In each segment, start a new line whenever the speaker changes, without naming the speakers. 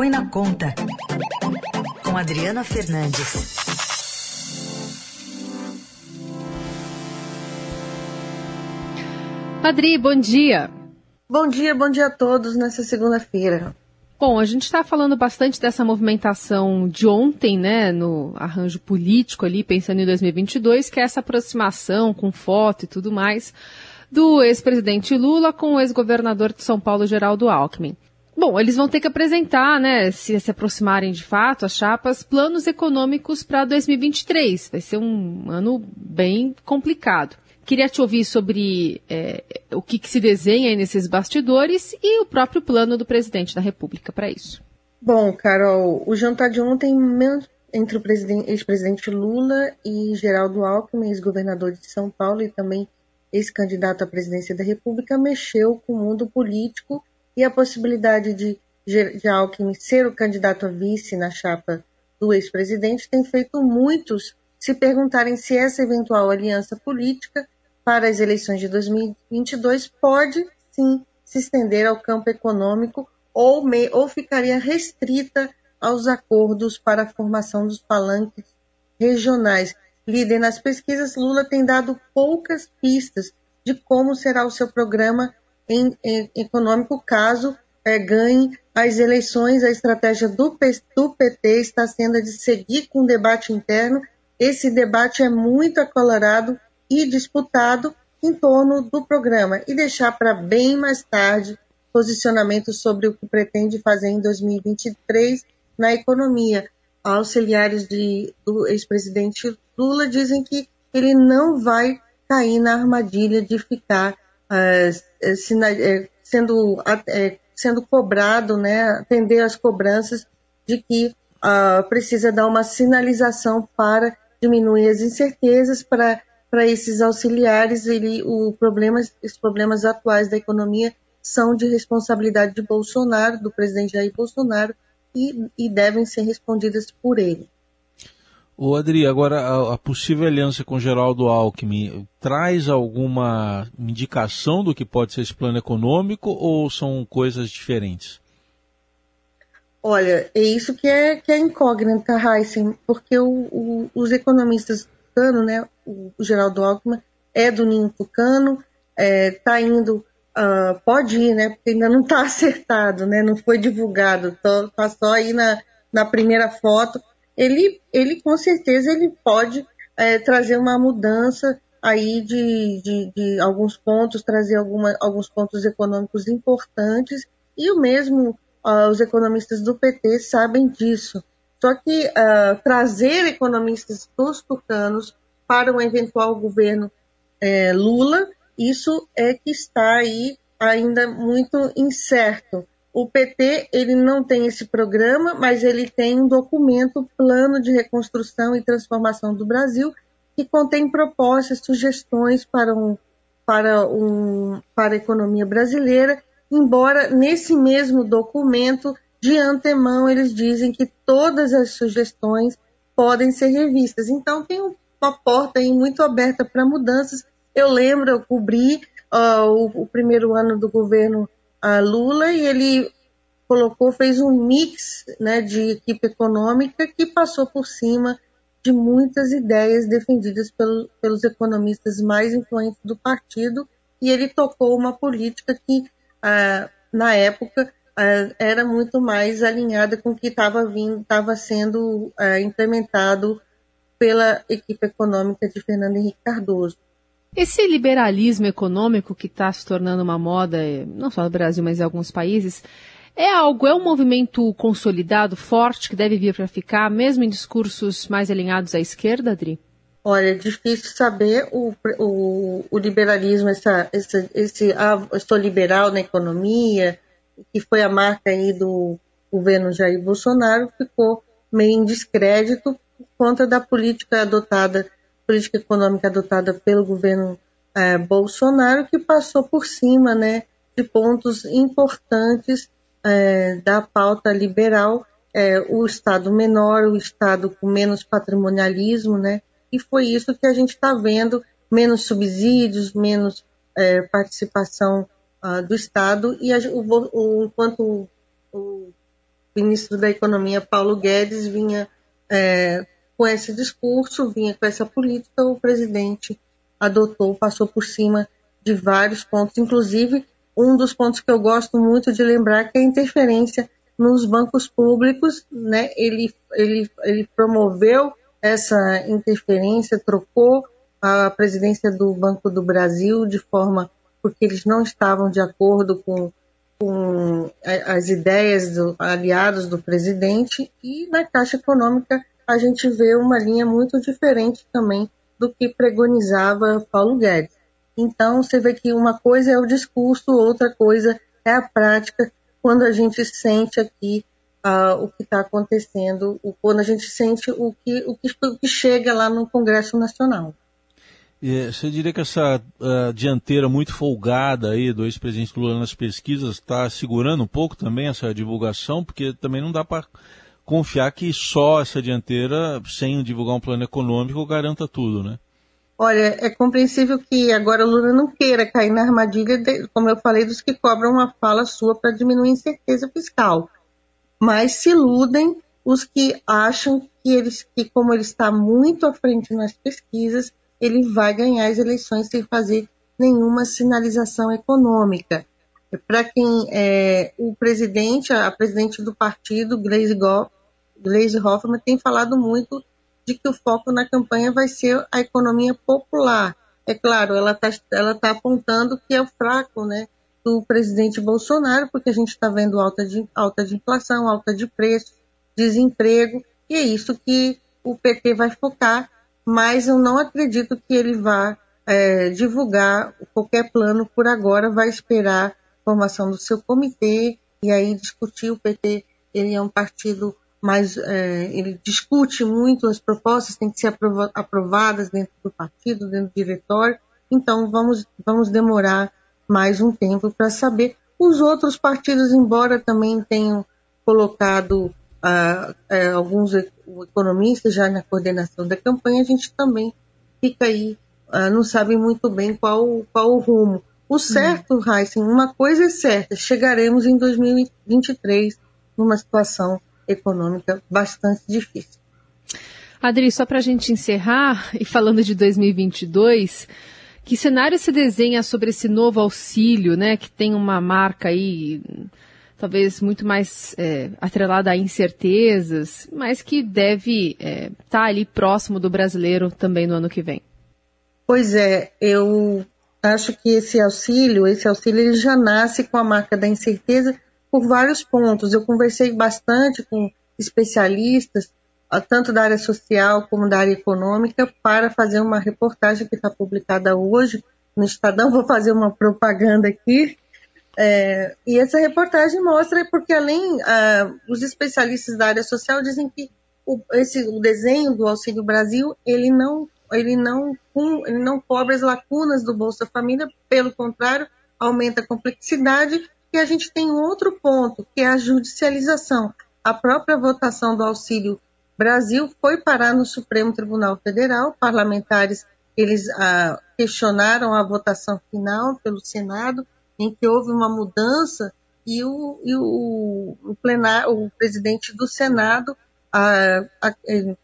Põe na Conta, com Adriana Fernandes.
Adri, bom dia.
Bom dia, bom dia a todos nessa segunda-feira.
Bom, a gente está falando bastante dessa movimentação de ontem, né, no arranjo político ali, pensando em 2022, que é essa aproximação com foto e tudo mais do ex-presidente Lula com o ex-governador de São Paulo, Geraldo Alckmin. Bom, eles vão ter que apresentar, né, se se aproximarem de fato, as chapas, planos econômicos para 2023. Vai ser um ano bem complicado. Queria te ouvir sobre é, o que, que se desenha aí nesses bastidores e o próprio plano do presidente da República para isso.
Bom, Carol, o jantar de ontem entre o ex-presidente Lula e Geraldo Alckmin, ex-governador de São Paulo e também ex-candidato à presidência da República, mexeu com o mundo político e a possibilidade de, de Alckmin ser o candidato a vice na chapa do ex-presidente tem feito muitos se perguntarem se essa eventual aliança política para as eleições de 2022 pode sim se estender ao campo econômico ou, me, ou ficaria restrita aos acordos para a formação dos palanques regionais. Líder nas pesquisas, Lula tem dado poucas pistas de como será o seu programa em, em, econômico caso é, ganhe as eleições. A estratégia do, do PT está sendo a de seguir com o debate interno. Esse debate é muito acolorado e disputado em torno do programa e deixar para bem mais tarde posicionamento sobre o que pretende fazer em 2023 na economia. Auxiliares de, do ex-presidente Lula dizem que ele não vai cair na armadilha de ficar uh, sendo, uh, sendo cobrado, né, atender às cobranças de que uh, precisa dar uma sinalização para diminuir as incertezas, para para esses auxiliares, ele, o problema, os problemas atuais da economia são de responsabilidade de Bolsonaro, do presidente Jair Bolsonaro, e, e devem ser respondidas por ele.
O Adri, agora a, a, possível aliança com Geraldo Alckmin traz alguma indicação do que pode ser esse plano econômico ou são coisas diferentes?
Olha, é isso que é, que é incógnita, Heisen, porque o, o, os economistas Tucano, né? O, Geraldo Alckmin é do Ninho Tucano, está é, tá indo, uh, pode ir, né? Porque ainda não está acertado, né? Não foi divulgado, está só aí na, na primeira foto. Ele, ele com certeza ele pode é, trazer uma mudança aí de, de, de, alguns pontos, trazer alguma, alguns pontos econômicos importantes e o mesmo uh, os economistas do PT sabem disso. Só que uh, trazer economistas dos tucanos para um eventual governo é, Lula, isso é que está aí ainda muito incerto. O PT ele não tem esse programa, mas ele tem um documento, plano de reconstrução e transformação do Brasil, que contém propostas, sugestões para um para um para a economia brasileira. Embora nesse mesmo documento de antemão eles dizem que todas as sugestões podem ser revistas. Então tem uma porta aí muito aberta para mudanças. Eu lembro, eu cobri uh, o, o, primeiro ano do governo uh, Lula e ele colocou, fez um mix né, de equipe econômica que passou por cima de muitas ideias defendidas pelo, pelos economistas mais influentes do partido e ele tocou uma política que, uh, na época, é, era muito mais alinhada com o que estava sendo é, implementado pela equipe econômica de Fernando Henrique Cardoso.
Esse liberalismo econômico que está se tornando uma moda, não só no Brasil, mas em alguns países, é algo, é um movimento consolidado, forte, que deve vir para ficar, mesmo em discursos mais alinhados à esquerda, Adri?
Olha, é difícil saber o, o, o liberalismo, essa, essa, esse, ah, eu sou liberal na economia, que foi a marca aí do governo Jair Bolsonaro, ficou meio em descrédito por conta da política adotada, política econômica adotada pelo governo é, Bolsonaro, que passou por cima né, de pontos importantes é, da pauta liberal, é, o Estado menor, o Estado com menos patrimonialismo, né, e foi isso que a gente está vendo, menos subsídios, menos é, participação uh, do Estado e a, o, o, enquanto o, ministro da Economia, Paulo Guedes, vinha é, com esse discurso, vinha com essa política, o presidente adotou, passou por cima de vários pontos, inclusive um dos pontos que eu gosto muito de lembrar que é a interferência nos bancos públicos, né? Ele, ele, ele promoveu essa interferência, trocou a presidência do Banco do Brasil de forma porque eles não estavam de acordo com, com as ideias do, aliados do presidente e na Caixa Econômica a gente vê uma linha muito diferente também do que pregonizava Paulo Guedes. Então você vê que uma coisa é o discurso, outra coisa é a prática quando a gente sente aqui uh, o que está acontecendo, o, quando a gente sente o que, o que, o que chega lá no Congresso Nacional.
E você diria que essa uh, dianteira muito folgada aí do ex-presidente Lula nas pesquisas está segurando um pouco também essa divulgação, porque também não dá para confiar que só essa dianteira, sem divulgar um plano econômico, garanta tudo, né?
Olha, é compreensível que agora Lula não queira cair na armadilha, de, como eu falei, dos que cobram uma fala sua para diminuir a incerteza fiscal. Mas se iludem os que acham que, eles, que como ele está muito à frente nas pesquisas, ele vai ganhar as eleições sem fazer nenhuma sinalização econômica. Para quem é, o presidente, a presidente do partido, Gleisi, Gleisi Hoffmann, tem falado muito de que o foco na campanha vai ser a economia popular. É claro, ela está ela tá apontando que é o fraco né, do presidente Bolsonaro, porque a gente está vendo alta de, alta de inflação, alta de preço, desemprego, e é isso que o PT vai focar, mas eu não acredito que ele vá é, divulgar qualquer plano por agora, vai esperar a formação do seu comitê e aí discutir. O PT ele é um partido mas é, ele discute muito as propostas, têm que ser aprovadas dentro do partido, dentro do diretório, então vamos, vamos demorar mais um tempo para saber. Os outros partidos, embora também tenham colocado ah, é, alguns economistas já na coordenação da campanha, a gente também fica aí, ah, não sabe muito bem qual, qual o rumo. O certo, hum. Heisen, uma coisa é certa, chegaremos em 2023 numa situação econômica bastante difícil.
Adri, só para a gente encerrar, e falando de 2022, que cenário se desenha sobre esse novo auxílio, né, que tem uma marca aí talvez muito mais é, atrelada a incertezas, mas que deve estar é, tá ali próximo do brasileiro também no ano que vem?
Pois é, eu acho que esse auxílio, esse auxílio ele já nasce com a marca da incerteza, por vários pontos. Eu conversei bastante com especialistas, tanto da área social como da área econômica, para fazer uma reportagem que está publicada hoje no Estadão. Vou fazer uma propaganda aqui. É, e essa reportagem mostra porque além ah, os especialistas da área social dizem que o, esse, o desenho do Auxílio Brasil ele não ele não ele não cobre as lacunas do Bolsa Família, pelo contrário aumenta a complexidade e a gente tem outro ponto, que é a judicialização. A própria votação do Auxílio Brasil foi parar no Supremo Tribunal Federal. Parlamentares eles ah, questionaram a votação final pelo Senado, em que houve uma mudança e o, e o, o, plenário, o presidente do Senado, ah, eh,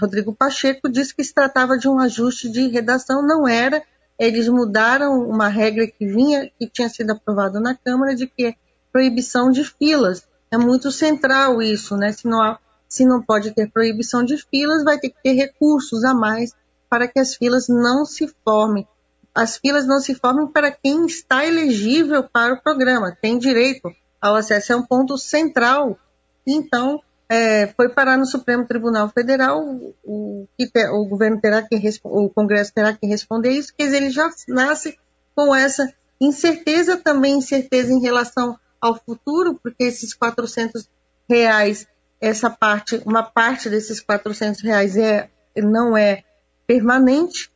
Rodrigo Pacheco, disse que se tratava de um ajuste de redação, não era, eles mudaram uma regra que vinha, que tinha sido aprovada na Câmara, de que proibição de filas. É muito central isso, né? Se não, há, se não pode ter proibição de filas, vai ter que ter recursos a mais para que as filas não se formem. As filas não se formem para quem está elegível para o programa, tem direito ao acesso, é um ponto central. Então, é, foi parar no Supremo Tribunal Federal, o, o, o governo terá que o Congresso terá que responder isso, quer dizer, ele já nasce com essa incerteza, também incerteza em relação ao futuro, porque esses 400 reais, essa parte, uma parte desses 400 reais é, não é permanente,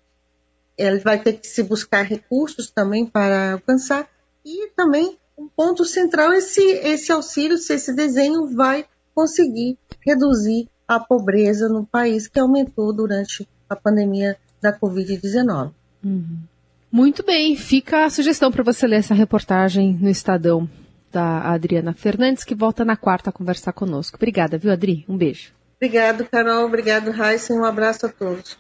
ele vai ter que se buscar recursos também para alcançar, e também um ponto central, esse, esse auxílio, se esse desenho vai conseguir reduzir a pobreza no país que aumentou durante a pandemia da Covid-19.
Uhum. Muito bem, fica a sugestão para você ler essa reportagem no Estadão. da Adriana Fernandes, que volta na quarta a conversar conosco. Obrigada, viu, Adri? Um beijo.
Obrigado, Carol. Obrigado, Raíssa. Um abraço a todos.